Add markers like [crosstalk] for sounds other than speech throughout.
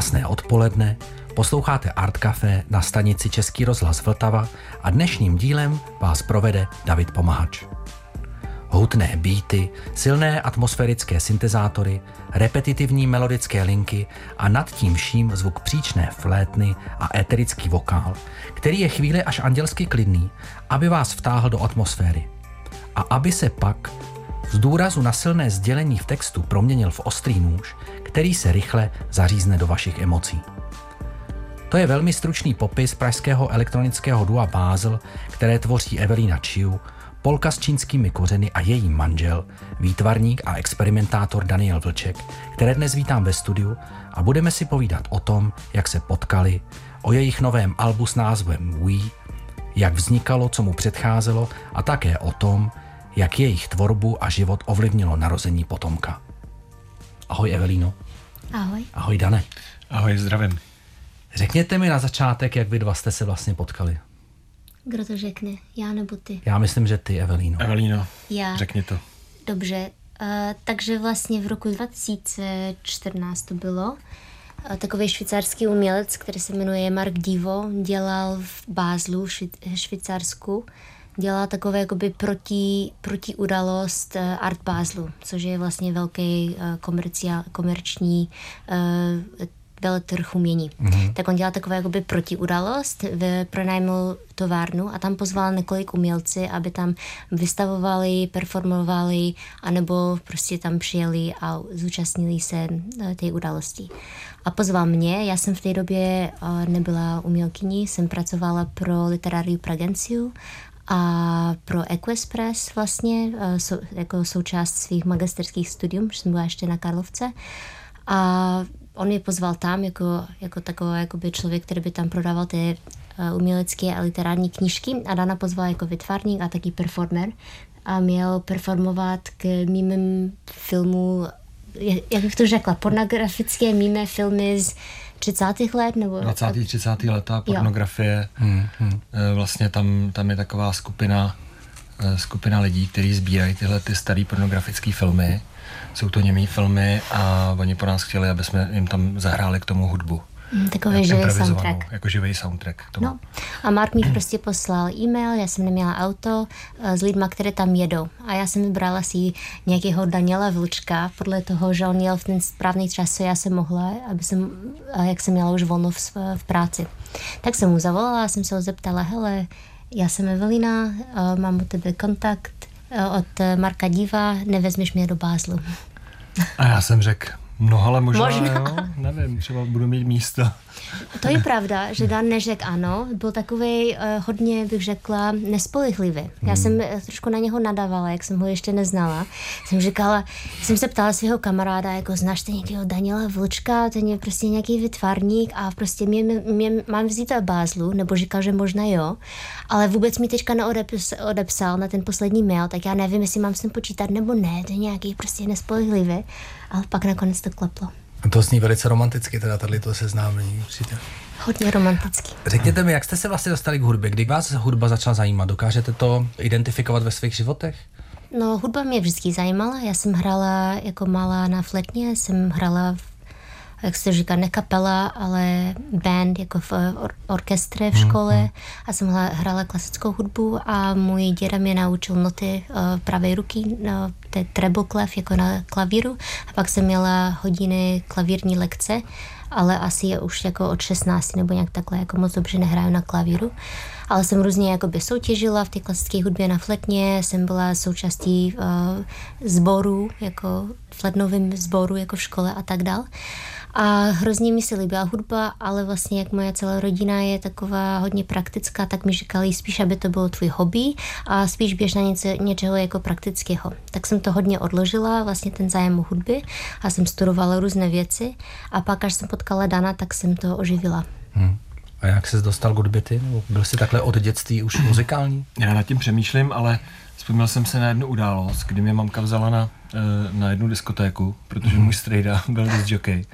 Krásné odpoledne, posloucháte Art Café na stanici Český rozhlas Vltava a dnešním dílem vás provede David Pomahač. Hutné beaty, silné atmosférické syntezátory, repetitivní melodické linky a nad tím vším zvuk příčné flétny a éterický vokál, který je chvíli až andělsky klidný, aby vás vtáhl do atmosféry. A aby se pak z důrazu na silné sdělení v textu proměnil v ostrý nůž, který se rychle zařízne do vašich emocí. To je velmi stručný popis pražského elektronického dua Basel, které tvoří Evelina Chiu, Polka s čínskými kořeny a její manžel, výtvarník a experimentátor Daniel Vlček, které dnes vítám ve studiu a budeme si povídat o tom, jak se potkali, o jejich novém albu s názvem We, jak vznikalo, co mu předcházelo a také o tom, jak jejich tvorbu a život ovlivnilo narození potomka. Ahoj Evelino. Ahoj. Ahoj Dane. Ahoj, zdravím. Řekněte mi na začátek, jak vy dva jste se vlastně potkali. Kdo to řekne? Já nebo ty? Já myslím, že ty, Evelino. Evelino, Já. řekni to. Dobře. Uh, takže vlastně v roku 2014 to bylo. Uh, takový švýcarský umělec, který se jmenuje Mark Divo, dělal v Bázlu, Švý- Švýcarsku. Dělal takové jakoby proti, proti událost uh, Art Baslu, což je vlastně velký komercia, komerční uh, veletrh umění. Mm-hmm. Tak on dělal takové jakoby protiudálost, v- pronajmul továrnu a tam pozval několik umělci, aby tam vystavovali, performovali, anebo prostě tam přijeli a zúčastnili se eh, té události. A pozval mě, já jsem v té době eh, nebyla umělkyní, jsem pracovala pro literární Pragenciu a pro Equespress vlastně, eh, sou, jako součást svých magisterských studium, že jsem byla ještě na Karlovce. A on mě pozval tam jako, jako takový jakoby člověk, který by tam prodával ty uh, umělecké a literární knížky a Dana pozval jako vytvarník a taky performer a měl performovat k mýmem filmu, jak bych to řekla, pornografické mýmé filmy z 30. let nebo 20. 30. leta, pornografie. Hmm, Eh, Vlastně tam, tam je taková skupina, eh, skupina lidí, kteří sbírají tyhle ty staré pornografické filmy. Jsou to němý filmy a oni po nás chtěli, aby jsme jim tam zahráli k tomu hudbu. Mm, takový živý soundtrack. Jako živý soundtrack tomu. No. A Mark mi prostě poslal e-mail, já jsem neměla auto eh, s lidma, které tam jedou. A já jsem vybrala si nějakého Daniela Vlčka, podle toho, že on jel v ten správný čas, co já jsem mohla, aby jsem, a jak jsem měla už volno v, v práci. Tak jsem mu zavolala, jsem se ho zeptala, hele, já jsem Evelina, eh, mám u tebe kontakt eh, od eh, Marka Diva, nevezmeš mě do Bázlu. A já jsem řekl, no ale možná, Možná. Jo, nevím, třeba budu mít místo. To je pravda, že Dan neřekl ano, byl takový uh, hodně, bych řekla, nespolehlivý. Já jsem eh, trošku na něho nadávala, jak jsem ho ještě neznala. Jsem říkala, jsem se ptala svého kamaráda, jako znáš ty nějakého Daniela Vlčka, ten je prostě nějaký vytvarník a prostě mě, mě mám vzít Bázlu, nebo říkal, že možná jo, ale vůbec mi teďka neodepis, odepsal na ten poslední mail, tak já nevím, jestli mám s tím počítat nebo ne, to je nějaký prostě nespolehlivý, ale pak nakonec to klaplo. To zní velice romanticky, teda tady to seznámení určitě. Hodně romantický. Řekněte mi, jak jste se vlastně dostali k hudbě? Kdy vás hudba začala zajímat? Dokážete to identifikovat ve svých životech? No, hudba mě vždycky zajímala. Já jsem hrála jako malá na fletně, jsem hrála, v, jak se říká, ne kapela, ale band jako v or- orchestře v škole. a jsem hrála klasickou hudbu a můj děda mě naučil noty uh, pravé ruky, no, to je treble clef jako na klavíru. A pak jsem měla hodiny klavírní lekce, ale asi je už jako od 16 nebo nějak takhle, jako moc dobře nehraju na klavíru. Ale jsem různě jakoby soutěžila v té klasické hudbě na fletně, jsem byla součástí uh, sboru, jako fletnovým sboru, jako v škole a tak dál. A hrozně mi se líbila hudba, ale vlastně jak moje celá rodina je taková hodně praktická, tak mi říkali spíš, aby to bylo tvůj hobby a spíš běž na něco, něčeho jako praktického. Tak jsem to hodně odložila, vlastně ten zájem o hudby a jsem studovala různé věci a pak, až jsem potkala Dana, tak jsem to oživila. Hmm. A jak se dostal k hudbě ty? Byl jsi takhle od dětství už muzikální? Já nad tím přemýšlím, ale vzpomněl jsem se na jednu událost, kdy mě mamka vzala na, na jednu diskotéku, protože můj strejda [laughs] byl disc jockey.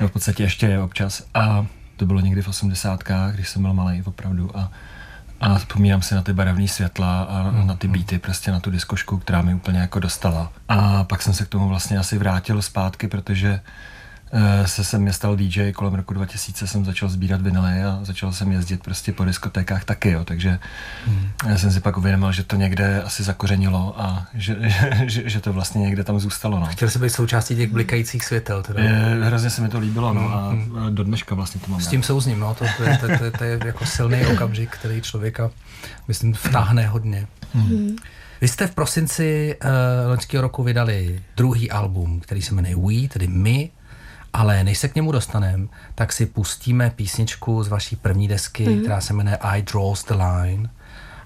Nebo v podstatě ještě je občas. A to bylo někdy v osmdesátkách, když jsem byl malý opravdu. A, a vzpomínám si na ty barevné světla a na ty beaty, prostě na tu diskošku, která mi úplně jako dostala. A pak jsem se k tomu vlastně asi vrátil zpátky, protože eh, se jsem mě stal DJ, kolem roku 2000 jsem začal sbírat vinily a začal jsem jezdit prostě po diskotékách taky, jo, takže hmm. já jsem si pak uvědomil, že to někde asi zakořenilo a že, [laughs] že, že to vlastně někde tam zůstalo. No. Chtěl jsi být součástí těch blikajících světel. Teda. Je, hrozně se mi to líbilo no, a do dneška vlastně to mám. S tím souzním, no, to, to, je, to, to, to je jako silný okamžik, který člověka, myslím, vtáhne hodně. Hmm. Vy jste v prosinci uh, loňského roku vydali druhý album, který se jmenuje We, tedy My, ale než se k němu dostaneme, tak si pustíme písničku z vaší první desky, mm. která se jmenuje I Draws the Line.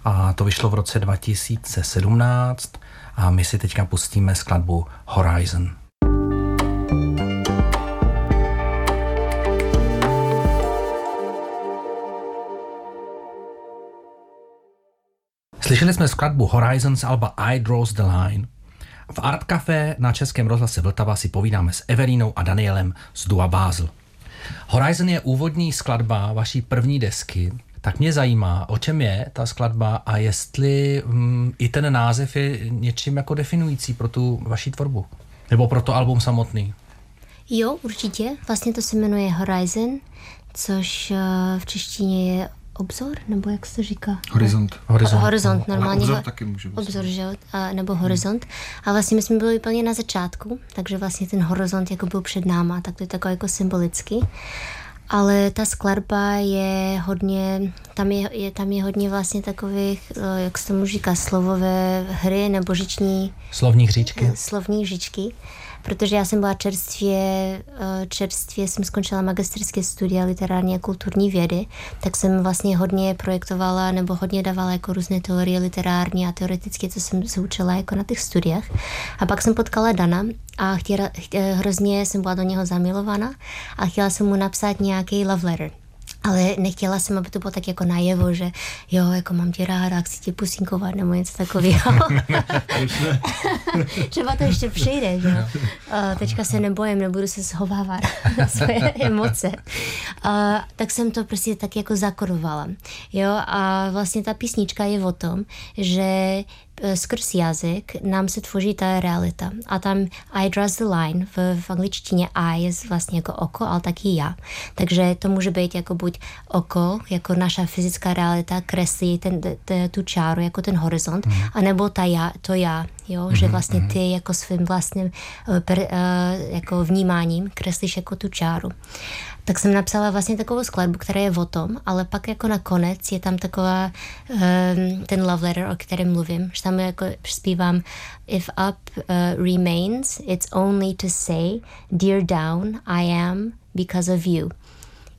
A to vyšlo v roce 2017 a my si teďka pustíme skladbu Horizon. Slyšeli jsme skladbu Horizons alba I Draws the Line. V Art Café na Českém rozhlase Vltava si povídáme s Evelínou a Danielem z Dua Basel. Horizon je úvodní skladba vaší první desky, tak mě zajímá, o čem je ta skladba a jestli mm, i ten název je něčím jako definující pro tu vaši tvorbu. Nebo pro to album samotný. Jo, určitě. Vlastně to se jmenuje Horizon, což eh, v češtině je obzor, nebo jak se říká? Horizont. Horizont, horizont normálně. obzor taky může být. Obzor, že a, nebo horizont. A vlastně my jsme byli úplně na začátku, takže vlastně ten horizont jako byl před náma, tak to je takový jako symbolický. Ale ta skladba je hodně, tam je, je, tam je hodně vlastně takových, eh, jak se tomu říká, slovové hry nebo říční... Slovní hříčky. Slovní hříčky protože já jsem byla čerstvě, eh, čerstvě jsem skončila magisterské studia literární a kulturní vědy, tak jsem vlastně hodně projektovala nebo hodně dávala jako různé teorie literární a teoretické, co jsem se učila jako na těch studiích. A pak jsem potkala Dana a chtěla, hrozně jsem byla do něho zamilovaná a chtěla jsem mu napsat nějaký love letter ale nechtěla jsem, aby to bylo tak jako najevo, že jo, jako mám tě ráda, chci tě pusinkovat nebo něco takového. [laughs] Třeba to ještě přijde, že jo. teďka se nebojím, nebudu se schovávat [laughs] na své emoce. Uh, tak jsem to prostě tak jako zakorovala. Jo, a vlastně ta písnička je o tom, že skrz jazyk nám se tvoří ta realita. A tam I draws the line, v, v angličtině I je vlastně jako oko, ale taky já. Takže to může být jako buď oko, jako naša fyzická realita kreslí ten, t, tu čáru, jako ten horizont, mm. anebo ta já, to já, jo, mm že vlastně mhm. ty jako svým vlastním uh, per, uh, jako vnímáním kreslíš jako tu čáru tak jsem napsala vlastně takovou skladbu, která je o tom, ale pak jako nakonec je tam taková um, ten love letter, o kterém mluvím, že tam jako zpívám If up uh, remains, it's only to say Dear down, I am because of you.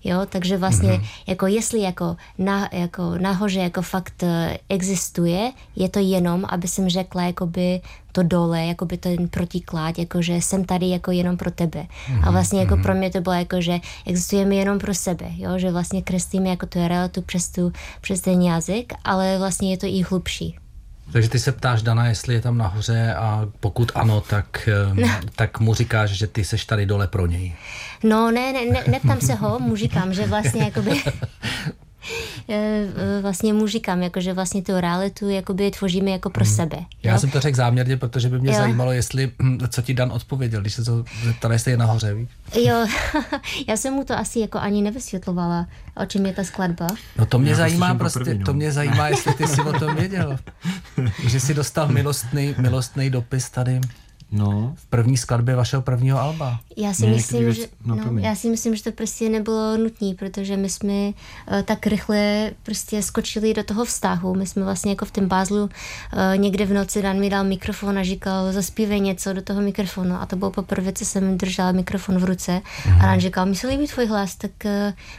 Jo, takže vlastně, mm-hmm. jako jestli jako, na, jako nahoře jako fakt eh, existuje, je to jenom, aby jsem řekla jakoby to dole, jakoby ten protiklad, jakože jsem tady jako jenom pro tebe. Mm-hmm. A mhm, vlastně jako mm-hmm. pro mě to bylo jako, že existujeme jenom pro sebe, jo, že vlastně kreslíme jako tu realitu přes, tu, přes ten jazyk, ale vlastně je to i hlubší. Takže ty se ptáš Dana, jestli je tam nahoře a pokud ano, tak, no. [laughs] tak mu říkáš, že ty seš tady dole pro něj. No ne, ne, ne neptám se ho, mu říkám, že vlastně jakoby Eh, [laughs] [laughs] vlastně mu říkám, jako, že vlastně tu realitu jakoby tvoříme jako pro hmm. sebe. Jo? Já jsem to řekl záměrně, protože by mě jo. zajímalo, jestli, hm, co ti Dan odpověděl, když se to zeptal, jestli je nahoře, víš? Jo, [laughs] já jsem mu to asi jako ani nevysvětlovala, o čem je ta skladba. No to mě já zajímá prostě, to, první, no. to mě zajímá, [laughs] jestli ty si o tom věděl. že jsi dostal milostný, milostný dopis tady. No. V první skladbě vašeho prvního alba. Já si, myslím, že, no, no, já si myslím, že to prostě nebylo nutné, protože my jsme uh, tak rychle prostě skočili do toho vztahu. My jsme vlastně jako v tom bázlu uh, někde v noci Dan mi dal mikrofon a říkal, zaspívej něco do toho mikrofonu. A to bylo poprvé, co jsem držela mikrofon v ruce. Mm. A Dan říkal, mi se líbí tvůj hlas, tak uh,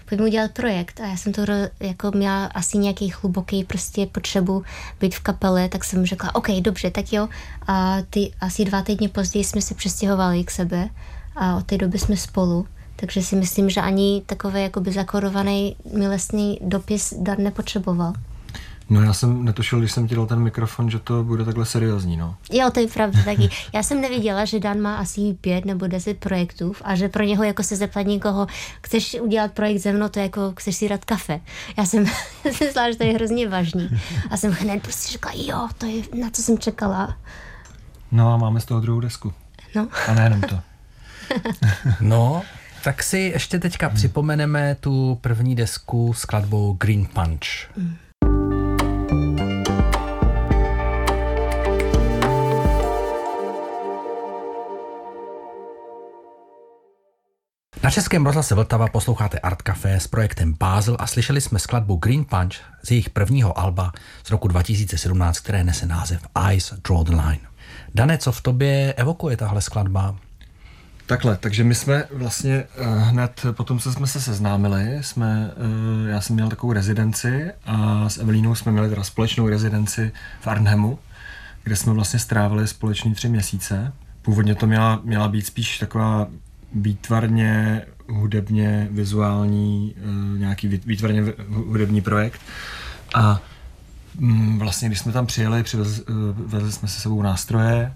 pojďme udělat projekt. A já jsem to jako měla asi nějaký hluboký prostě potřebu být v kapele, tak jsem řekla, OK, dobře, tak jo. A ty asi dva týdny později jsme se přestěhovali k sebe a od té doby jsme spolu. Takže si myslím, že ani takový jakoby zakorovaný milostný dopis dar nepotřeboval. No já jsem netušil, když jsem ti dal ten mikrofon, že to bude takhle seriózní, no. Jo, to je pravda taky. Já jsem neviděla, že Dan má asi pět nebo deset projektů a že pro něho jako se zeptat někoho, chceš udělat projekt ze mnou, to jako chceš si dát kafe. Já jsem [laughs] myslela, že to je hrozně vážný. A jsem hned prostě řekla, jo, to je na co jsem čekala. No a máme z toho druhou desku. No. A nejenom to. [laughs] no, Tak si ještě teďka hmm. připomeneme tu první desku s skladbou Green Punch. Hmm. Na Českém rozhlase Vltava posloucháte Art Café s projektem Basel a slyšeli jsme skladbu Green Punch z jejich prvního alba z roku 2017, které nese název Eyes Draw the Line. Dane, co v tobě evokuje tahle skladba? Takhle, takže my jsme vlastně uh, hned po tom, co jsme se seznámili, jsme, uh, já jsem měl takovou rezidenci a s Evelínou jsme měli teda společnou rezidenci v Arnhemu, kde jsme vlastně strávili společný tři měsíce. Původně to měla, měla být spíš taková výtvarně, hudebně, vizuální, uh, nějaký výtvarně hudební projekt. A vlastně, když jsme tam přijeli, přivezli jsme se sebou nástroje,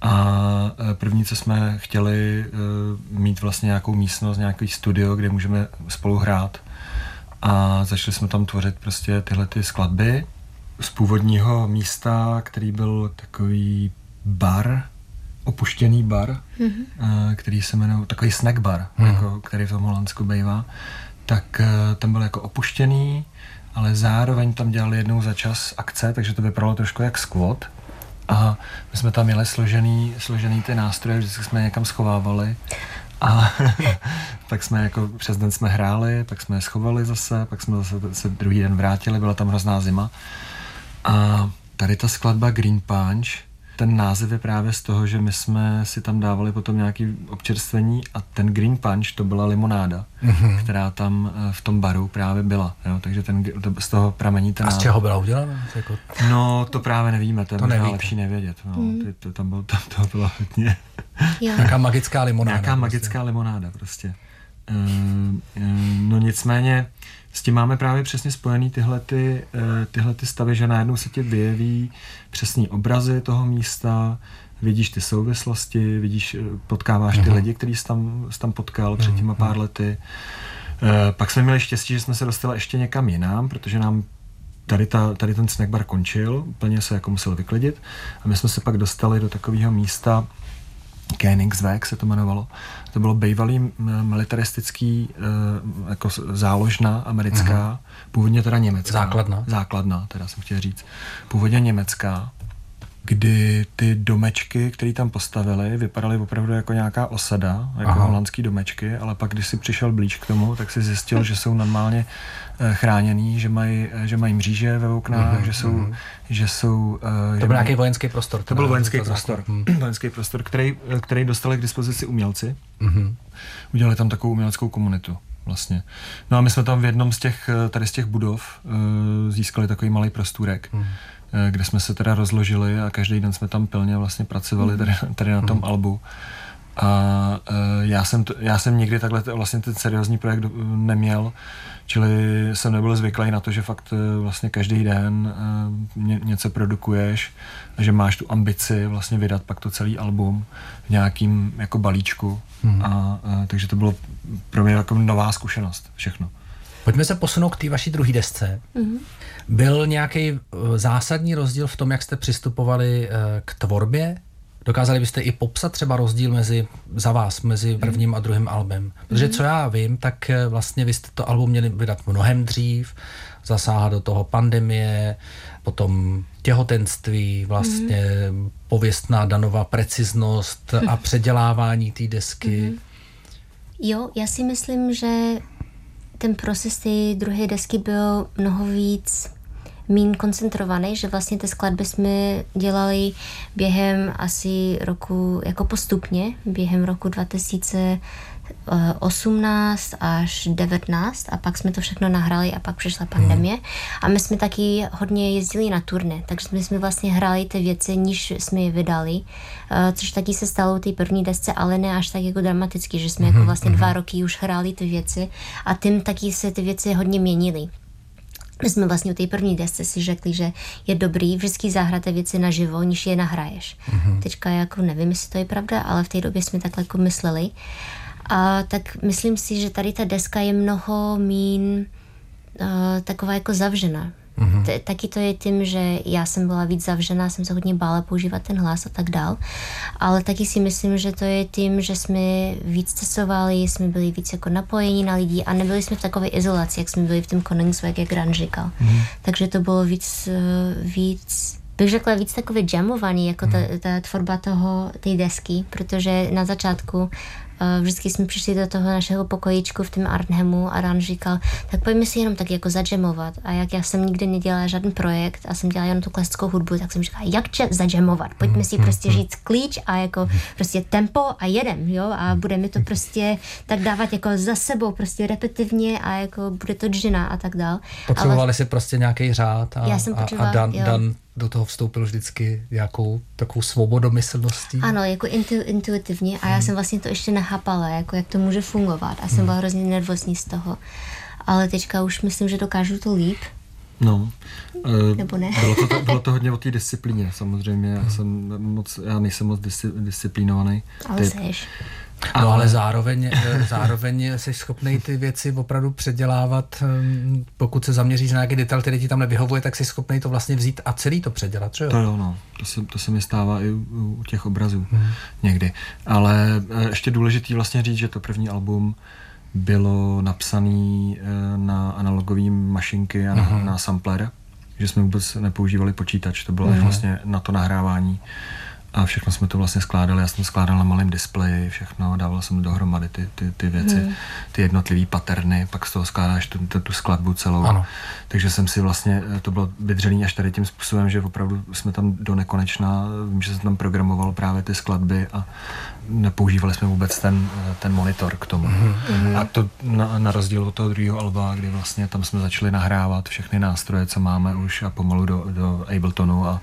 a e, první, co jsme chtěli, e, mít vlastně nějakou místnost, nějaký studio, kde můžeme spolu hrát. A začali jsme tam tvořit prostě tyhle ty skladby z původního místa, který byl takový bar, opuštěný bar, mm-hmm. který se jmenoval, takový snack bar, mm. jako, který v tom Holandsku bývá, tak ten byl jako opuštěný, ale zároveň tam dělali jednou za čas akce, takže to vypadalo trošku jak squat. A my jsme tam měli složený, složený ty nástroje, vždycky jsme někam schovávali. A [laughs] pak jsme jako přes den jsme hráli, pak jsme je schovali zase, pak jsme zase se druhý den vrátili, byla tam hrozná zima. A tady ta skladba Green Punch, ten název je právě z toho, že my jsme si tam dávali potom nějaký občerstvení a ten Green Punch to byla limonáda, mm-hmm. která tam eh, v tom baru právě byla. Jo? Takže ten, to, z toho pramení ten A z čeho byla udělána? Jako... No, to právě nevíme, to je to možná lepší nevědět. No, mm. to, to, tam bylo, [laughs] to, to bylo hodně... Nějaká magická limonáda. Nějaká prostě. magická limonáda prostě. Uh, uh, no nicméně s tím máme právě přesně spojený tyhle, ty, eh, tyhle ty stavy, že najednou se ti vyjeví přesní obrazy toho místa, vidíš ty souvislosti, vidíš, eh, potkáváš ty uh-huh. lidi, který jsi tam, jsi tam potkal před těma mhm. pár lety. Eh, pak jsme měli štěstí, že jsme se dostali ještě někam jinam, protože nám tady, ta, tady ten snack bar končil, úplně se jako musel vyklidit a my jsme se pak dostali do takového místa, Königsweg se to jmenovalo. To bylo bývalý militaristický eh, jako záložna americká, uh-huh. původně teda německá. Základna. Základna, teda jsem chtěl říct. Původně německá kdy ty domečky, které tam postavili, vypadaly opravdu jako nějaká osada, jako Aha. holandský domečky, ale pak, když si přišel blíž k tomu, tak si zjistil, že jsou normálně chráněný, že mají, že mají mříže ve oknách, mm-hmm. že jsou, mm-hmm. že jsou... Uh, to byl nějaký vojenský prostor. To byl vojenský prostor. Mm. [clears throat] vojenský prostor, který, který dostali k dispozici umělci. Mm-hmm. Udělali tam takovou uměleckou komunitu vlastně. No a my jsme tam v jednom z těch, eh, tady z těch budov získali takový malý prostůrek. Mm Eh, kde jsme se teda rozložili a každý den jsme tam pilně vlastně pracovali tady, tady na tom mhm. albu. A uh, já, jsem to, já jsem nikdy takhle t- vlastně ten seriózní projekt neměl, čili jsem nebyl zvyklý na to, že fakt uh, vlastně každý den uh, ně, něco produkuješ a že máš tu ambici vlastně vydat pak to celý album v nějakým jako balíčku. Hmm. A, uh, takže to bylo pro mě jako nová zkušenost všechno. Pojďme se posunout k té vaší druhé desce. Mm-hmm. Byl nějaký zásadní rozdíl v tom, jak jste přistupovali k tvorbě? Dokázali byste i popsat třeba rozdíl mezi, za vás, mezi prvním a druhým albem? Protože mhm. co já vím, tak eh, vlastně vy jste to album měli vydat mnohem dřív, zasáhla do toho pandemie, potom těhotenství, vlastně mm. pověstná danová preciznost a předělávání té desky. Mm. Jo, já si myslím, že ten proces té druhé desky byl mnoho víc mín koncentrovaný, že vlastně ty skladby jsme dělali během asi roku, jako postupně, během roku 2000 18 až 19 a pak jsme to všechno nahrali a pak přišla pandemie. Mm. A my jsme taky hodně jezdili na turné, takže jsme, jsme vlastně hrali ty věci, níž jsme je vydali, uh, což taky se stalo té první desce, ale ne až tak jako dramaticky, že jsme mm. jako mhm, vlastně dva mhm. roky už hráli ty věci a tím taky se ty věci hodně měnily. My jsme vlastně u té první desce si řekli, že je dobrý vždycky zahrát věci naživo, než je nahraješ. Mm-hmm. Teďka jako nevím, jestli to je pravda, ale v té době jsme takhle jako mysleli. A tak myslím si, že tady ta deska je mnoho mín uh, taková jako zavřená. Mm-hmm. T- taky to je tím, že já jsem byla víc zavřená, jsem se hodně bála používat ten hlas a tak dál. Ale taky si myslím, že to je tím, že jsme víc cestovali, jsme byli víc jako napojení na lidi a nebyli jsme v takové izolaci, jak jsme byli v tom Koningsweg, jak Ran říkal. Mm-hmm. Takže to bylo víc, eh, víc bych řekla víc takové jamovaný, jako ta, mhm. ta tvorba toho, té desky, protože na začátku vždycky jsme přišli do toho našeho pokojičku v tom Arnhemu a Ran říkal, tak pojďme si jenom tak jako zadžemovat. A jak já jsem nikdy nedělala žádný projekt a jsem dělala jenom tu klasickou hudbu, tak jsem říkala, jak zadžemovat? Pojďme si prostě říct klíč a jako prostě tempo a jedem, jo, a budeme to prostě tak dávat jako za sebou, prostě repetitivně a jako bude to džina a tak dál. Potřebovali Ale... si prostě nějaký řád a, já jsem a, a Dan, Dan do toho vstoupil vždycky nějakou takovou svobodomyslností. Ano, jako intu, intuitivně a já hmm. jsem vlastně to ještě nechápala, jako jak to může fungovat a jsem hmm. byla hrozně nervózní z toho. Ale teďka už myslím, že dokážu to líp. No. Nebo ne? Bylo to, [laughs] bylo to hodně o té disciplíně, samozřejmě. Já, hmm. jsem moc, já nejsem moc disciplinovaný. Ale typ. seš. No ale zároveň, eh, zároveň jsi schopný ty věci opravdu předělávat, hm, pokud se zaměříš na nějaký detail, který ti tam nevyhovuje, tak jsi schopný to vlastně vzít a celý to předělat, že jo? To jo, no. To se, to se mi stává i u, u těch obrazů hmm. někdy. Ale eh, ještě důležitý vlastně říct, že to první album bylo napsané eh, na analogové mašinky a na, hmm. na sampler, že jsme vůbec nepoužívali počítač, to bylo hmm. vlastně na to nahrávání a všechno jsme to vlastně skládali. Já jsem skládal na malém displeji všechno, dával jsem dohromady ty, ty, ty věci, hmm. ty jednotlivé paterny, pak z toho skládáš tu, tu, tu skladbu celou. Ano. Takže jsem si vlastně, to bylo vydřený až tady tím způsobem, že opravdu jsme tam do nekonečna, vím, že jsem tam programoval právě ty skladby a nepoužívali jsme vůbec ten, ten monitor k tomu. Mm-hmm. A to na, na rozdíl od toho druhého alba, kdy vlastně tam jsme začali nahrávat všechny nástroje, co máme už a pomalu do, do Abletonu a,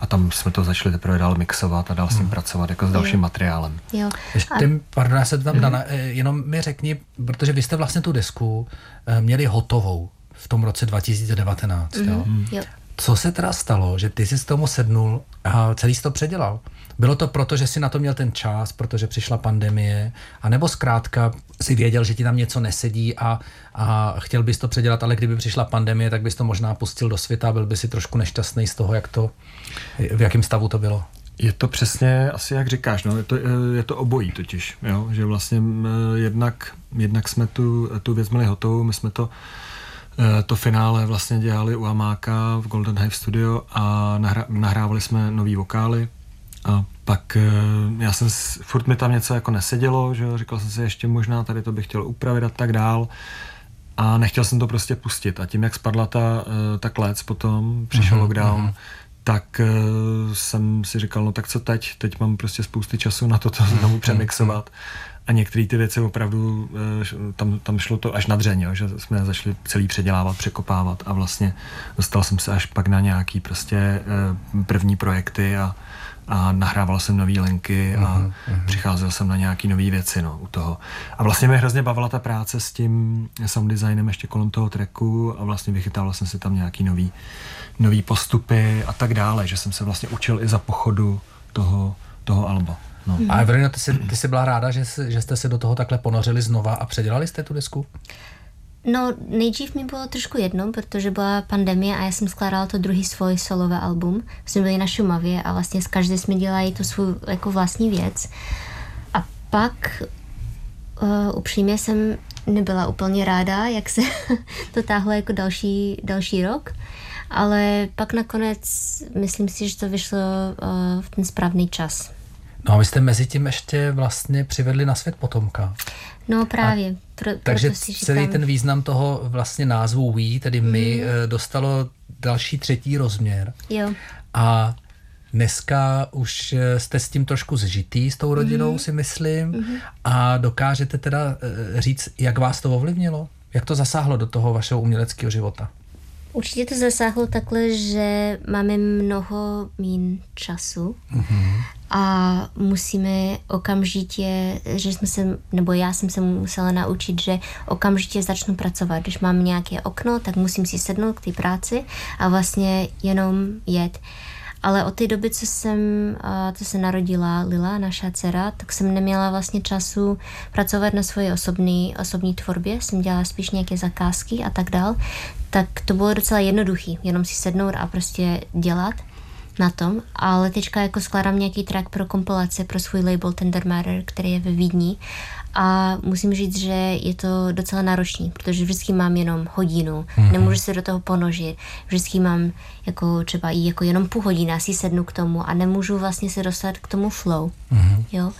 a tam jsme to začali teprve dál mixovat a dál s tím mm. pracovat jako s dalším jo. materiálem. Jo. Ještě, a... pardon, já se tam mm-hmm. dana, eh, jenom mi řekni, protože vy jste vlastně tu desku eh, měli hotovou v tom roce 2019. Mm-hmm. Jo? Jo. Co se teda stalo, že ty jsi s tomu sednul a celý jsi to předělal? Bylo to proto, že si na to měl ten čas, protože přišla pandemie, anebo zkrátka si věděl, že ti tam něco nesedí a, a chtěl bys to předělat, ale kdyby přišla pandemie, tak bys to možná pustil do světa a byl by si trošku nešťastný z toho, jak to, v jakém stavu to bylo. Je to přesně asi jak říkáš, no, je, to, je to obojí totiž, jo? že vlastně jednak, jednak jsme tu, tu věc měli hotovou, my jsme to to finále vlastně dělali u Amáka v Golden Hive Studio a nahrávali jsme nový vokály, a pak eh, já jsem, furt mi tam něco jako nesedělo, že říkal jsem si ještě možná tady to bych chtěl upravit a tak dál. A nechtěl jsem to prostě pustit. A tím, jak spadla ta, eh, ta klec potom, přišel mm-hmm, lockdown, mm-hmm. tak jsem si říkal, no tak co teď? Teď mám prostě spousty času na to, to [laughs] znovu mhm, přemixovat. A některé ty věci opravdu, tam, tam šlo to až na dřeň, že jsme začali celý předělávat, překopávat a vlastně dostal jsem se až pak na nějaký prostě první projekty a, a nahrával jsem nové linky a uh-huh, uh-huh. přicházel jsem na nějaké nové věci no, u toho. A vlastně mě hrozně bavila ta práce s tím sound designem ještě kolem toho tracku a vlastně vychytával jsem si tam nějaký nový, nový postupy a tak dále, že jsem se vlastně učil i za pochodu toho, toho alba. No. A Evelina, ty jsi, ty jsi byla ráda, že, jsi, že jste se do toho takhle ponořili znova a předělali jste tu desku? No, nejdřív mi bylo trošku jedno, protože byla pandemie a já jsem skládala to druhý svůj solové album. Jsme byli na Šumavě a vlastně s každý jsme dělali tu svou jako vlastní věc. A pak uh, upřímně jsem nebyla úplně ráda, jak se [laughs] to táhlo jako další, další rok. Ale pak nakonec myslím si, že to vyšlo uh, v ten správný čas. No a vy jste mezi tím ještě vlastně přivedli na svět potomka. No právě. Pro, takže si celý říkám... ten význam toho vlastně názvu We, tedy my, mm. dostalo další třetí rozměr. Jo. A dneska už eh, jste s tím trošku zžitý, s tou rodinou, mm. si myslím. Mm. A dokážete teda eh, říct, jak vás to ovlivnilo? Jak to zasáhlo do toho vašeho uměleckého života? Určitě to zasáhlo takhle, že máme mnoho mín času a musíme okamžitě, že jsme se, nebo já jsem se musela naučit, že okamžitě začnu pracovat. Když mám nějaké okno, tak musím si sednout k té práci a vlastně jenom jet. Ale od té doby, co jsem, co se narodila Lila, naša dcera, tak jsem neměla vlastně času pracovat na svoje osobní, osobní tvorbě. Jsem dělala spíš nějaké zakázky a tak dál. Tak to bylo docela jednoduchý, jenom si sednout a prostě dělat na tom, ale teďka jako skládám nějaký track pro kompilace pro svůj label Tender Matter, který je ve Vídni a musím říct, že je to docela náročný, protože vždycky mám jenom hodinu, mm-hmm. nemůžu se do toho ponožit, vždycky mám jako třeba i jako jenom půl hodina, si sednu k tomu a nemůžu vlastně se dostat k tomu flow, mm-hmm. jo.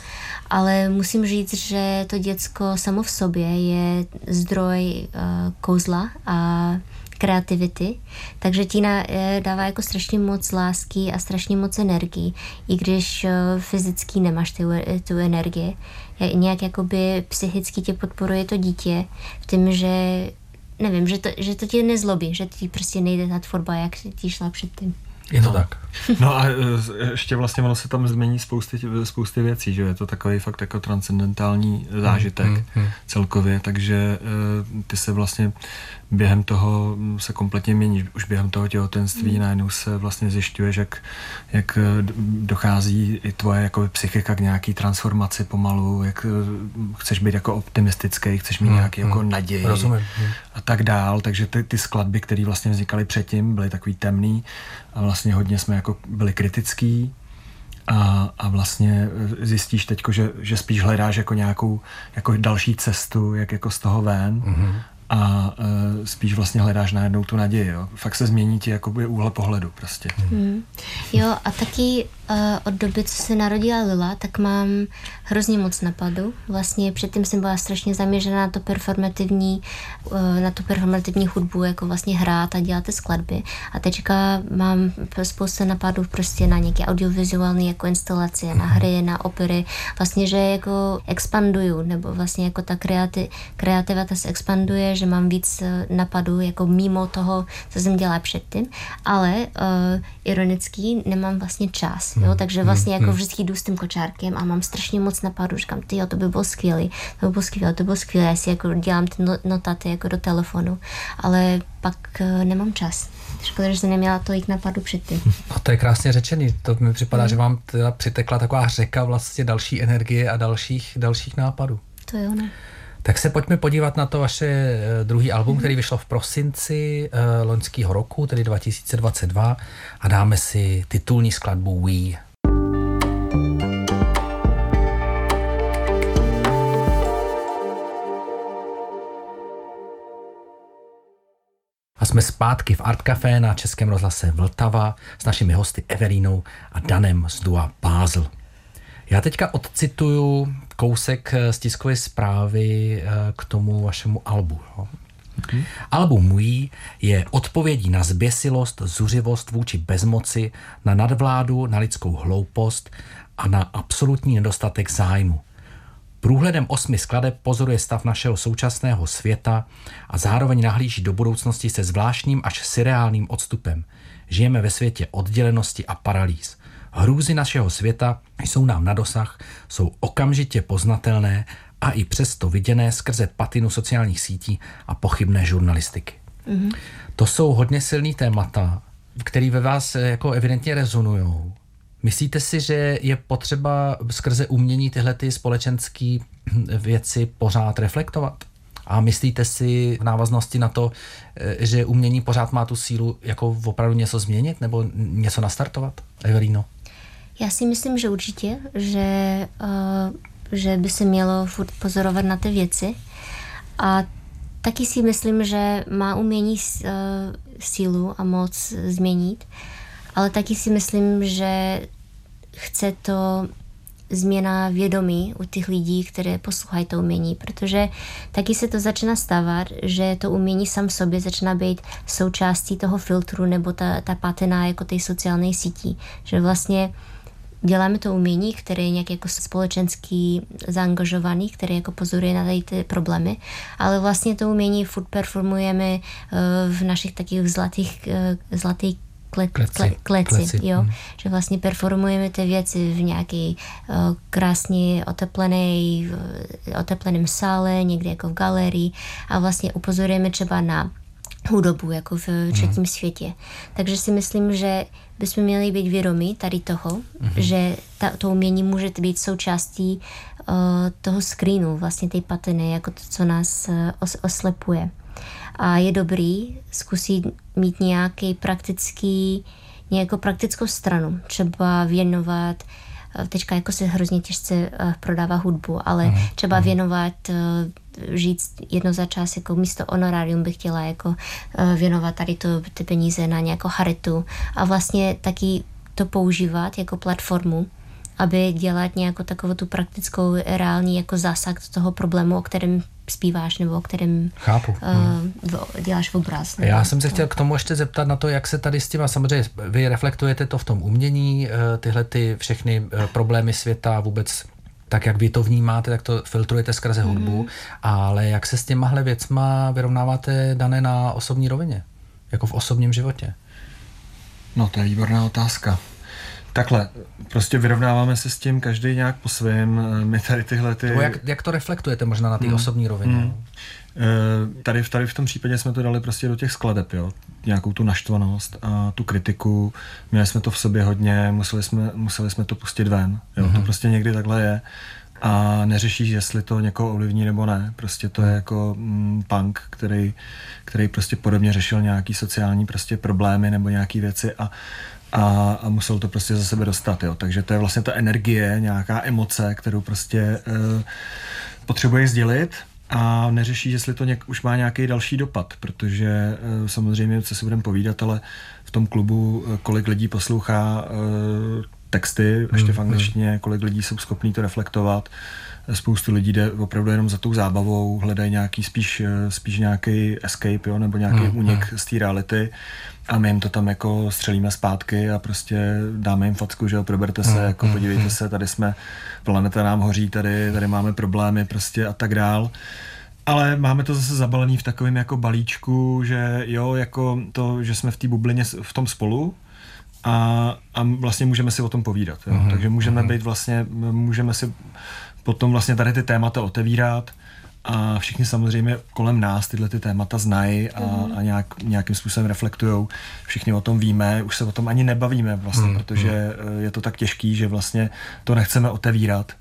Ale musím říct, že to děcko samo v sobě je zdroj uh, kouzla a kreativity, takže Tina eh, dává jako strašně moc lásky a strašně moc energii, i když eh, fyzicky nemáš tu, tu energii. Nějak jakoby psychicky tě podporuje to dítě v tom, že nevím, že to, že to tě nezlobí, že ti prostě nejde ta tvorba, jak ti šla předtím. Je to no. tak. [laughs] No a ještě vlastně ono se tam změní spousty, spousty věcí, že je to takový fakt jako transcendentální zážitek hmm, hmm, hmm. celkově, takže ty se vlastně během toho se kompletně mění. Už během toho těhotenství hmm. najednou se vlastně zjišťuješ, jak, jak dochází i tvoje jako psychika k nějaký transformaci pomalu, jak chceš být jako optimistický, chceš mít hmm. nějaký jako hmm. naději Rozumím. a tak dál. Takže ty, ty skladby, které vlastně vznikaly předtím, byly takový temný a vlastně hodně jsme jako byli kritický a, a vlastně zjistíš teď, že, že spíš hledáš jako nějakou jako další cestu, jak jako z toho ven mm-hmm a uh, spíš vlastně hledáš najednou tu naději. Jo. Fakt se změní ti jakoby úhle pohledu prostě. Hmm. Jo a taky uh, od doby, co se narodila Lila, tak mám hrozně moc napadů. Vlastně předtím jsem byla strašně zaměřená na to performativní, uh, na tu performativní hudbu, jako vlastně hrát a dělat ty skladby. A teďka mám spoustu napadů prostě na nějaké audiovizuální jako instalace, na hry, na opery. Vlastně, že jako expanduju, nebo vlastně jako ta kreati- kreativita se expanduje, že mám víc eh, napadů jako mimo toho, co jsem dělala předtím, ale uh, ironický nemám vlastně čas, jo, hmm. takže hmm. vlastně jako hmm. vždycky jdu s tím kočárkem a mám strašně moc napadů, říkám, ty jo, to by bylo skvělé, to by bylo skvělé, to by bylo skvělé, já si jako dělám ty no, notaty jako do telefonu, ale pak uh, nemám čas. Škoda, že jsem neměla tolik napadů předtím. A [laughs] to je krásně řečený. To mi připadá, mm. že vám teda přitekla taková řeka vlastně další energie a dalších, dalších nápadů. To jo, ne. Tak se pojďme podívat na to vaše eh, druhý album, který vyšlo v prosinci uh, loňského roku, tedy 2022 a dáme si titulní skladbu We. A jsme zpátky v Art Café na Českém rozhlase Vltava s našimi hosty Everínou a Danem z Dua Basel. Já teďka odcituju kousek z tiskové zprávy eh, k tomu vašemu albu. Jo. Okay. Album Můj je odpovědí na zběsilost, zuřivost vůči bezmoci, na nadvládu, na lidskou hloupost a na absolutní nedostatek zájmu. Průhledem osmi skladeb pozoruje stav našeho současného světa a zároveň nahlíží do budoucnosti se zvláštním až surreálním odstupem. Žijeme ve světě oddělenosti a paralýz. Hrůzy našeho světa jsou nám na dosah, jsou okamžitě poznatelné a i přesto viděné skrze patinu sociálních sítí a pochybné žurnalistiky. Mm-hmm. To jsou hodně silný témata, které ve vás jako evidentně rezonují. Myslíte si, že je potřeba skrze umění tyhle ty společenské věci pořád reflektovat? A myslíte si v návaznosti na to, že umění pořád má tu sílu jako opravdu něco změnit nebo něco nastartovat? Everino? Já si myslím, že určitě, že, uh, že by se mělo furt pozorovat na ty věci. A taky si myslím, že má umění uh, sílu a moc změnit, ale taky si myslím, že chce to změna vědomí u těch lidí, které poslouchají to umění, protože taky se to začíná stávat, že to umění sam sobě začíná být součástí toho filtru nebo ta, ta patina jako té sociální sítí, že vlastně děláme to umění, které je nějak jako společensky zaangažovaný, který jako pozoruje na tady ty problémy, ale vlastně to umění furt performujeme eh, v našich takých zlatých, eh, zlatých kle, kleci, kle, kleci, kleci. Jo? Hmm. že vlastně performujeme ty věci v nějaký uh, krásně oteplený, otepleném sále, někde jako v galerii a vlastně upozorujeme třeba na hudobu jako v třetím mm. světě. Takže si myslím, že bychom měli být vědomí tady toho, mm. že ta, to umění může být součástí uh, toho screenu, vlastně té patiny, jako to, co nás uh, os, oslepuje. A je dobrý zkusit mít nějaký praktický, nějakou praktickou stranu, třeba věnovat uh, teďka jako se hrozně těžce uh, prodává hudbu, ale mm. třeba věnovat říct jedno za čas, jako místo honorárium bych chtěla jako eh, věnovat tady to, ty peníze na nějakou charitu a vlastně taky to používat jako platformu, aby dělat nějakou takovou tu praktickou, reální jako zásah do toho problému, o kterém zpíváš nebo o kterém Chápu. Uh, děláš v obraz. Já jsem se chtěl k tomu ještě zeptat na to, jak se tady s tím, a samozřejmě vy reflektujete to v tom umění, eh, tyhle ty všechny problémy světa, vůbec tak jak vy to vnímáte, tak to filtrujete skrze mm-hmm. hudbu, ale jak se s těmahle věcma vyrovnáváte dané na osobní rovině, jako v osobním životě? No to je výborná otázka. Takhle, prostě vyrovnáváme se s tím každý nějak po svém. My tady tyhle ty... jak, jak to reflektujete možná na té hmm. osobní rovině? Hmm. Eh, tady, tady v tom případě jsme to dali prostě do těch skladeb, jo. Nějakou tu naštvanost a tu kritiku. Měli jsme to v sobě hodně, museli jsme, museli jsme to pustit ven. Jo. Mm-hmm. To mhm. prostě někdy takhle je. A neřešíš, jestli to někoho ovlivní nebo ne. Prostě to je mhm. jako mm, punk, který, který prostě podobně řešil nějaký sociální prostě problémy nebo nějaké věci a, a, a musel to prostě za sebe dostat. Jo. Takže to je vlastně ta energie, nějaká emoce, kterou prostě uh, potřebuje sdělit a neřeší, jestli to něk, už má nějaký další dopad, protože e, samozřejmě, co si budeme povídat, ale v tom klubu e, kolik lidí poslouchá e, texty, ještě v hmm, angličtině, hmm. kolik lidí jsou schopní to reflektovat. Spoustu lidí jde opravdu jenom za tou zábavou, hledají nějaký spíš, spíš nějaký escape, jo, nebo nějaký hmm. únik z té reality a my jim to tam jako střelíme zpátky a prostě dáme jim facku, že jo, proberte se, jako podívejte se, tady jsme, planeta nám hoří, tady, tady máme problémy prostě a tak dál. Ale máme to zase zabalený v takovém jako balíčku, že jo, jako to, že jsme v té bublině v tom spolu, a, a vlastně můžeme si o tom povídat. Jo? Uh-huh. Takže můžeme uh-huh. být vlastně, můžeme si potom vlastně tady ty témata otevírat a všichni samozřejmě kolem nás tyhle ty témata znají a, uh-huh. a nějak, nějakým způsobem reflektují. Všichni o tom víme, už se o tom ani nebavíme vlastně, uh-huh. protože je to tak těžký, že vlastně to nechceme otevírat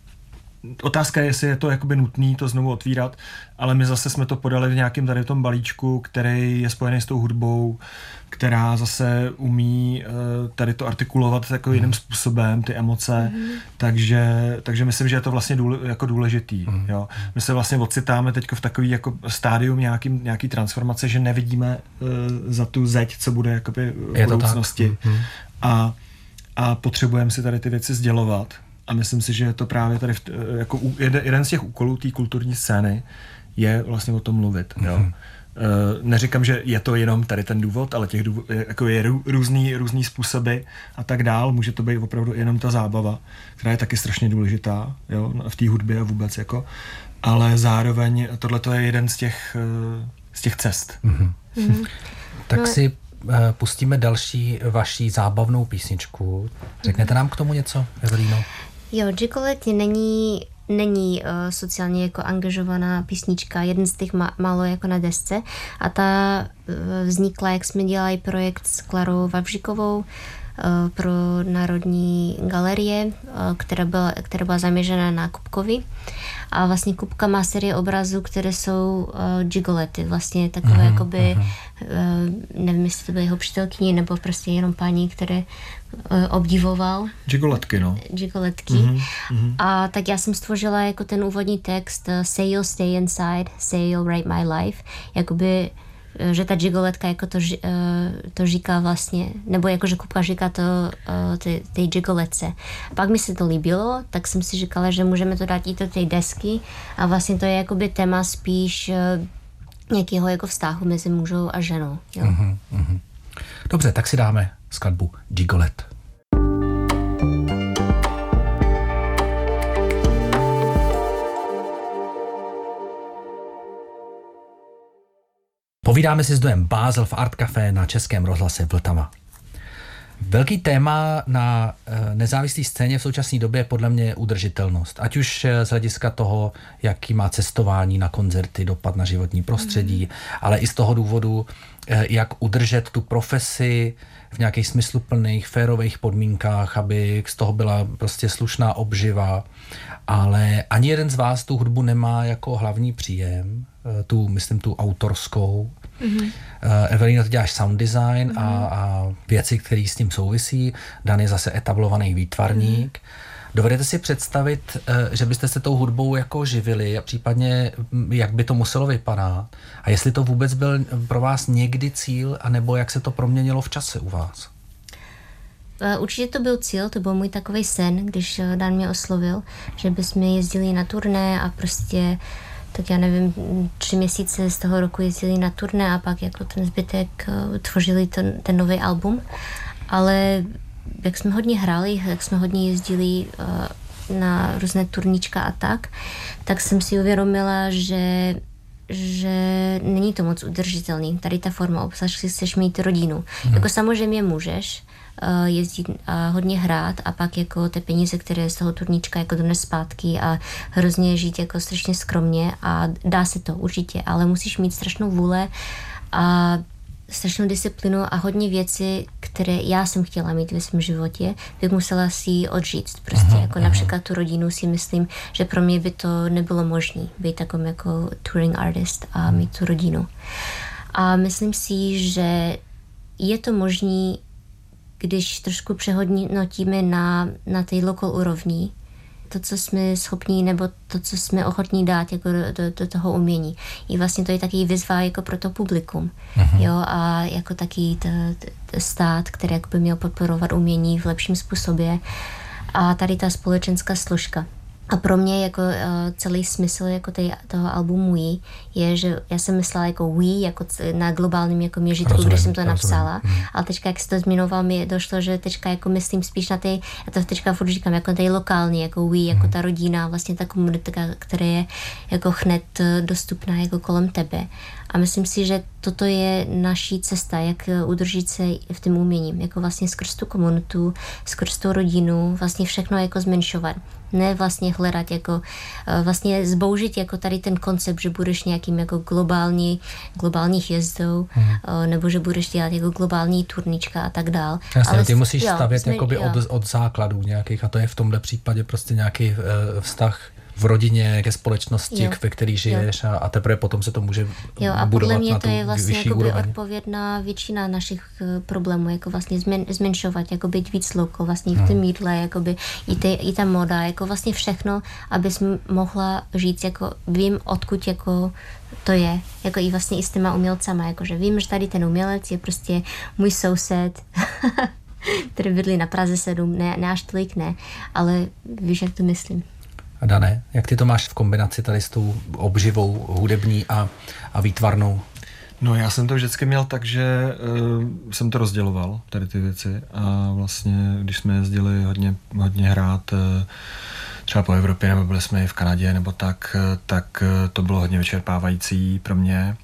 otázka je, jestli je to jakoby nutný to znovu otvírat, ale my zase jsme to podali v nějakém tady tom balíčku, který je spojený s tou hudbou, která zase umí uh, tady to artikulovat jako mm. jiným způsobem, ty emoce, mm. takže, takže myslím, že je to vlastně důle, jako důležitý. Mm. Jo. My se vlastně ocitáme teď v takový jako stádium nějaký, nějaký transformace, že nevidíme uh, za tu zeď, co bude jakoby v budoucnosti. Mm. A, a potřebujeme si tady ty věci sdělovat a myslím si, že je to právě tady v, eh, jako jeden z těch úkolů té kulturní scény je vlastně o tom mluvit. Mm-hmm. Jo. Mhm. Eh, neříkám, že je to jenom tady ten důvod, ale těch důvod, jako je různý, různý způsoby a tak dál. Může to být opravdu jenom ta zábava, která je taky strašně důležitá jo, v té hudbě a vůbec. Jako. Ale zároveň tohle je jeden z těch, eh, z těch cest. Mm-hmm. Mm-hmm. [laughs] tak no, si pustíme další vaší zábavnou písničku. Řeknete nám k tomu něco, Evelino? Jo, Gicoletti není není uh, sociálně jako angažovaná písnička, jeden z těch ma- málo jako na desce a ta uh, vznikla, jak jsme dělali projekt s Klarou Vavžikovou, Eh, pro Národní galerie, eh, která byla, která byla zaměřena na Kupkovi. A vlastně Kupka má série obrazů, které jsou uh, gigolety, vlastně takové uh-huh, jakoby, uh, nevím, jestli to byly jeho přítelkyni, nebo prostě jenom paní, které uh, obdivoval. Gigoletky, no. Gigoletky. Uh-huh, uh-huh. A tak já jsem stvořila jako ten úvodní text uh, Say you'll stay inside, say you'll write my life, jakoby že ta gigoletka jako to, to říká vlastně, nebo jako že Kupka říká to té gigoletce. Pak mi se to líbilo, tak jsem si říkala, že můžeme to dát i do té desky a vlastně to je jakoby téma spíš nějakého jako vztahu mezi mužou a ženou. Jo? Uh-huh, uh-huh. Dobře, tak si dáme skladbu Gigolet. Povídáme si s dojem Bázel v Art Café na Českém rozhlase Vltava. Velký téma na eh, nezávislé scéně v současné době je podle mě udržitelnost. Ať už eh, z hlediska toho, jaký má cestování na koncerty, dopad na životní prostředí, mm. ale i z toho důvodu, eh, jak udržet tu profesi v nějakých smysluplných, férových podmínkách, aby z toho byla prostě slušná obživa. Ale ani jeden z vás tu hudbu nemá jako hlavní příjem, tu, myslím, tu autorskou. Mm-hmm. Evelina, ty děláš sound design mm-hmm. a, a věci, které s tím souvisí. Dan je zase etablovaný výtvarník. Mm-hmm. Dovedete si představit, eh, že byste se tou hudbou jako živili a případně hm, jak by to muselo vypadat? A jestli to vůbec byl pro vás někdy cíl, anebo jak se to proměnilo v čase u vás? Eh, určitě to byl cíl, to byl můj takový sen, když Dan mě oslovil, že bychom jezdili na turné a prostě tak já nevím, tři měsíce z toho roku jezdili na turné a pak jako ten zbytek tvořili ten, ten nový album. Ale jak jsme hodně hráli, jak jsme hodně jezdili uh, na různé turníčka a tak, tak jsem si uvědomila, že že není to moc udržitelný, tady ta forma, obzvlášť si chceš mít rodinu. Hmm. Jako samozřejmě můžeš, Eh, jezdit a hodně hrát a pak jako ty peníze, které z toho turníčka jako dones zpátky a hrozně žít jako strašně skromně a dá se to určitě, ale musíš mít strašnou vůle a strašnou disciplinu a hodně věcí, které já jsem chtěla mít ve svém životě, bych musela si odžít. Prostě aha, jako aha. například tu rodinu si myslím, že pro mě by to nebylo možné být takovým jako touring artist a mít tu rodinu. A myslím si, že je to možné když trošku přehodnotíme na, na té lokal úrovni, to, co jsme schopní, nebo to, co jsme ochotní dát jako do, do, do toho umění. I vlastně to je taky výzva jako pro to publikum. Uh-huh. Jo, a jako taky t, t, stát, který by měl podporovat umění v lepším způsobě. A tady ta společenská složka. A pro mě jako uh, celý smysl jako tej, toho albumu We je, že já jsem myslela jako We jako na globálním jako měřitku, když jsem to rozumím. napsala, hmm. ale teďka jak se to zmiňoval, mi došlo, že teďka jako myslím spíš na ty, já to teďka furt říkám, jako tej lokální, jako We, jako hmm. ta rodina, vlastně ta komunita, která je jako hned eh, dostupná jako kolem tebe. A myslím si, že toto je naší cesta, jak udržet se v tom umění, jako vlastně skrz tu komunitu, skrz tu rodinu, vlastně všechno jako zmenšovat. Ne vlastně hledat jako, eh, vlastně zboužit jako tady ten koncept, že budeš nějakým jako globální, globálních jezdou, hmm. nebo že budeš dělat jako globální turnička a tak dál. Jasně, Ale ty musíš jo, stavět jsme, jakoby od, od základů nějakých a to je v tomhle případě prostě nějaký uh, vztah v rodině, ke společnosti, jo. ve který žiješ a, a teprve potom se to může jo, a budovat podle mě na to je vlastně jakoby odpovědná většina našich uh, problémů, jako vlastně zmen, zmenšovat, jako být víc loko, vlastně v tom hmm. jídle, jakoby i, ty, i ta moda, jako vlastně všechno, abys mohla žít, jako vím, odkud jako to je, jako i vlastně i s těma umělcama, jakože vím, že tady ten umělec je prostě můj soused, [laughs] který bydlí na Praze 7, ne, ne až tolik ne, ale víš, jak to myslím. Dané, jak ty to máš v kombinaci tady s tou obživou hudební a, a výtvarnou? No já jsem to vždycky měl tak, že uh, jsem to rozděloval, tady ty věci. A vlastně, když jsme jezdili hodně, hodně hrát uh, třeba po Evropě, nebo byli jsme i v Kanadě, nebo tak, uh, tak uh, to bylo hodně vyčerpávající pro mě.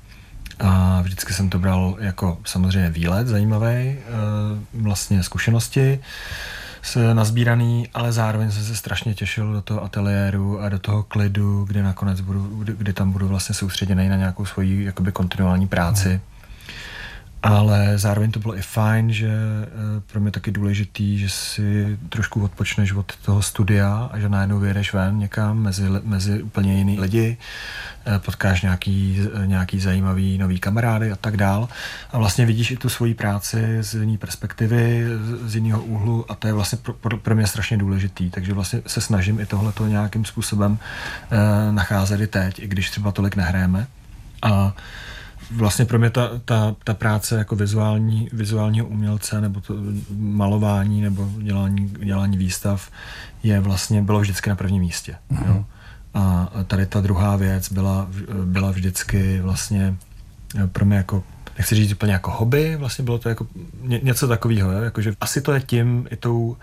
A vždycky jsem to bral jako samozřejmě výlet zajímavý, uh, vlastně zkušenosti, uh, nazbíraný, ale zároveň jsem se strašně těšil do toho ateliéru a do toho klidu, kde nakonec budu, kdy tam budu vlastně soustředěný na nějakou svoji jakoby kontinuální práci. Mm ale zároveň to bylo i fajn, že eh, pro mě taky důležitý, že si trošku odpočneš od toho studia a že najednou vyjedeš ven někam mezi, mezi úplně jiný lidi, eh, potkáš nějaký, eh, nějaký zajímavý nový kamarády a tak dál. A vlastně vidíš i tu svoji práci z jiné perspektivy, z jiného úhlu a to je vlastně pro, pro mě strašně důležitý, takže vlastně se snažím i tohleto nějakým způsobem nacházet i teď, i když třeba tolik nehrajeme. A vlastně pro mě ta, ta, ta práce jako vizuální, vizuálního umělce nebo to malování nebo dělání, dělání výstav je vlastně, bylo vždycky na prvním místě. Mm-hmm. Jo? A tady ta druhá věc byla, byla vždycky vlastně pro mě jako nechci říct úplně jako hobby, vlastně bylo to jako ně, něco takového, jakože asi to je tím i tou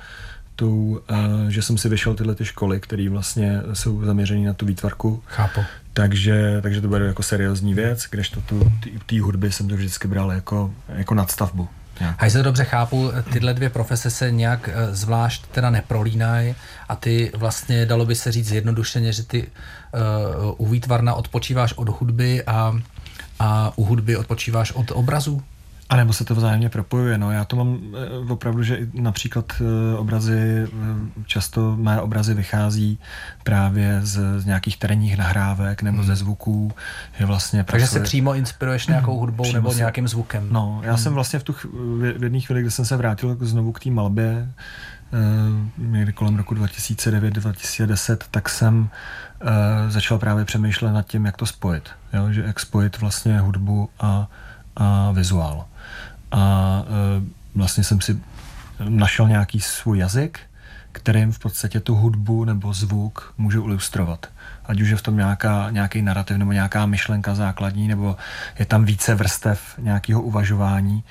tou, uh, že jsem si vyšel tyhle ty školy, které vlastně jsou zaměřené na tu výtvarku. Chápu. Takže, takže to bude jako seriózní věc, kdežto tu, té hudby jsem to vždycky bral jako, jako nadstavbu. A jestli dobře chápu, tyhle dvě profese se nějak eh, zvlášť teda neprolínají a ty vlastně, dalo by se říct zjednodušeně, že ty uh, u výtvarna odpočíváš od hudby a, a u hudby odpočíváš od obrazů? A nebo se to vzájemně propojuje. No. Já to mám eh, opravdu, že například eh, obrazy, eh, často mé obrazy vychází právě z, z nějakých terénních nahrávek nebo hmm. ze zvuků. Je vlastně Takže se přímo inspiruješ nějakou hmm, hudbou přímo nebo se, nějakým zvukem. No, já hmm. jsem vlastně v, tu, v jedné chvíli, kdy jsem se vrátil znovu k té malbě, někdy kolem roku 2009-2010, tak jsem začal právě přemýšlet nad tím, jak to spojit. Jo? Že jak spojit vlastně hudbu a, a vizuál a e, vlastně jsem si našel nějaký svůj jazyk, kterým v podstatě tu hudbu nebo zvuk můžu ilustrovat. Ať už je v tom nějaká, nějaký narrativ nebo nějaká myšlenka základní, nebo je tam více vrstev nějakého uvažování,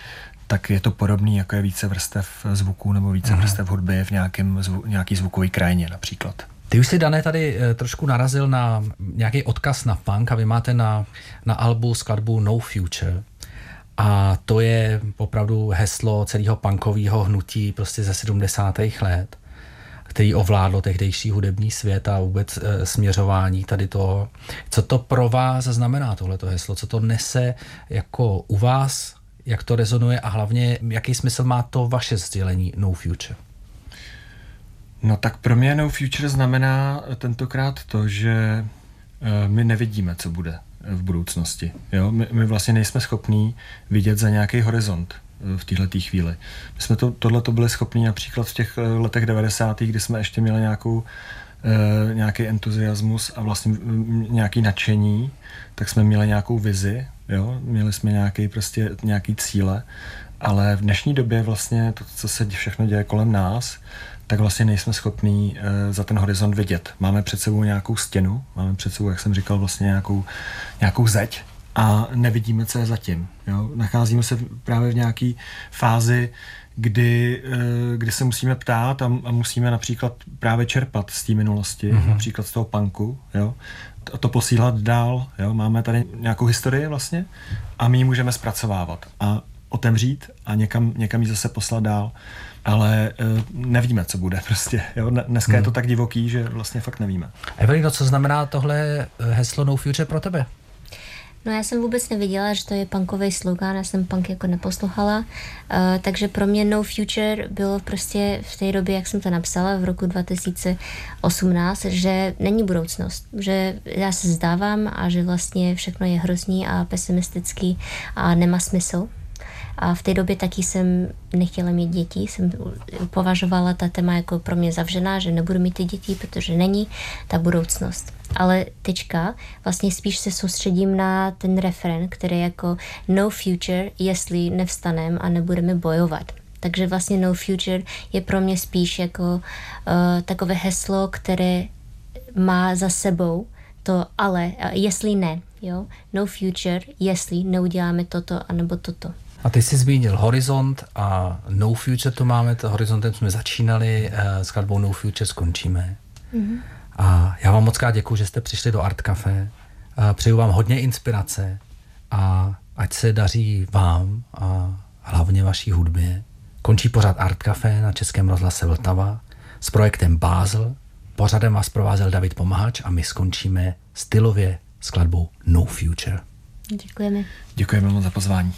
tak je to podobný, jako je více vrstev zvuků nebo více Aha. vrstev hudby v nějakém zvu, nějaký zvukový krajině například. Ty už si, Dané, tady e, trošku narazil na nějaký odkaz na punk a vy máte na, na albu skladbu No Future. A to je opravdu heslo celého punkového hnutí prostě ze 70. let, který ovládlo tehdejší hudební svět a vůbec e, směřování tady toho. Co to pro vás znamená tohleto heslo? Co to nese jako u vás? Jak to rezonuje a hlavně jaký smysl má to vaše sdělení No Future? No tak pro mě No Future znamená tentokrát to, že e, my nevidíme, co bude v budoucnosti. Jo? My, my vlastně nejsme schopní vidět za nějaký horizont eh, v této chvíli. My jsme to, tohle to byli schopni například v těch eh, letech 90. kdy jsme ještě měli nějakou, e, nějaký entuziasmus a vlastně nějaký nadšení, tak jsme měli nějakou vizi, jo? měli jsme nějaký, prostě, nějaký cíle, ale v dnešní době vlastně to, co se všechno děje kolem nás, tak vlastně nejsme schopní uh, za ten horizont vidět. Máme před sebou nějakou stěnu, máme před sebou, jak jsem říkal, vlastně nějakou, nějakou zeď a nevidíme, co je zatím. Jo? Nacházíme se právě v nějaké fázi, kdy, uh, kdy se musíme ptát a, a musíme například právě čerpat z té minulosti, mm-hmm. například z toho punku, jo? A to posílat dál. Jo? Máme tady nějakou historii vlastně a my ji můžeme zpracovávat a otevřít a někam, někam ji zase poslat dál ale uh, nevíme, co bude prostě. Jo? Dneska hmm. je to hmm. tak divoký, že vlastně fakt nevíme. Evelino, co znamená tohle eh, heslo No Future pro tebe? No já jsem vůbec neviděla, že to je punkový slogan, já jsem punk jako neposlouchala, uh, takže pro mě No Future bylo prostě v té době, jak jsem to napsala v roku 2018, že není budoucnost, že já se zdávám a že vlastně všechno je hrozný a pesimistický a nemá smysl a v té době taky jsem nechtěla mít děti, jsem považovala ta téma jako pro mě zavřená, že nebudu mít ty děti, protože není ta budoucnost. Ale teďka vlastně spíš se soustředím na ten referen, který je jako no future, jestli nevstanem a nebudeme bojovat. Takže vlastně no future je pro mě spíš jako uh, takové heslo, které má za sebou to ale, uh, jestli ne, jo, no future, jestli neuděláme toto anebo toto. A ty jsi zmínil Horizont a No Future to máme, to Horizontem jsme začínali, eh, s skladbou No Future skončíme. Mm-hmm. A já vám moc krát děkuji, že jste přišli do Art Café. Přeju vám hodně inspirace a ať se daří vám a hlavně vaší hudbě. Končí pořád Art Café na Českém rozhlase Vltava s projektem Basel. Pořadem vás provázel David Pomahač a my skončíme stylově skladbou No Future. Děkujeme. Děkujeme moc za pozvání.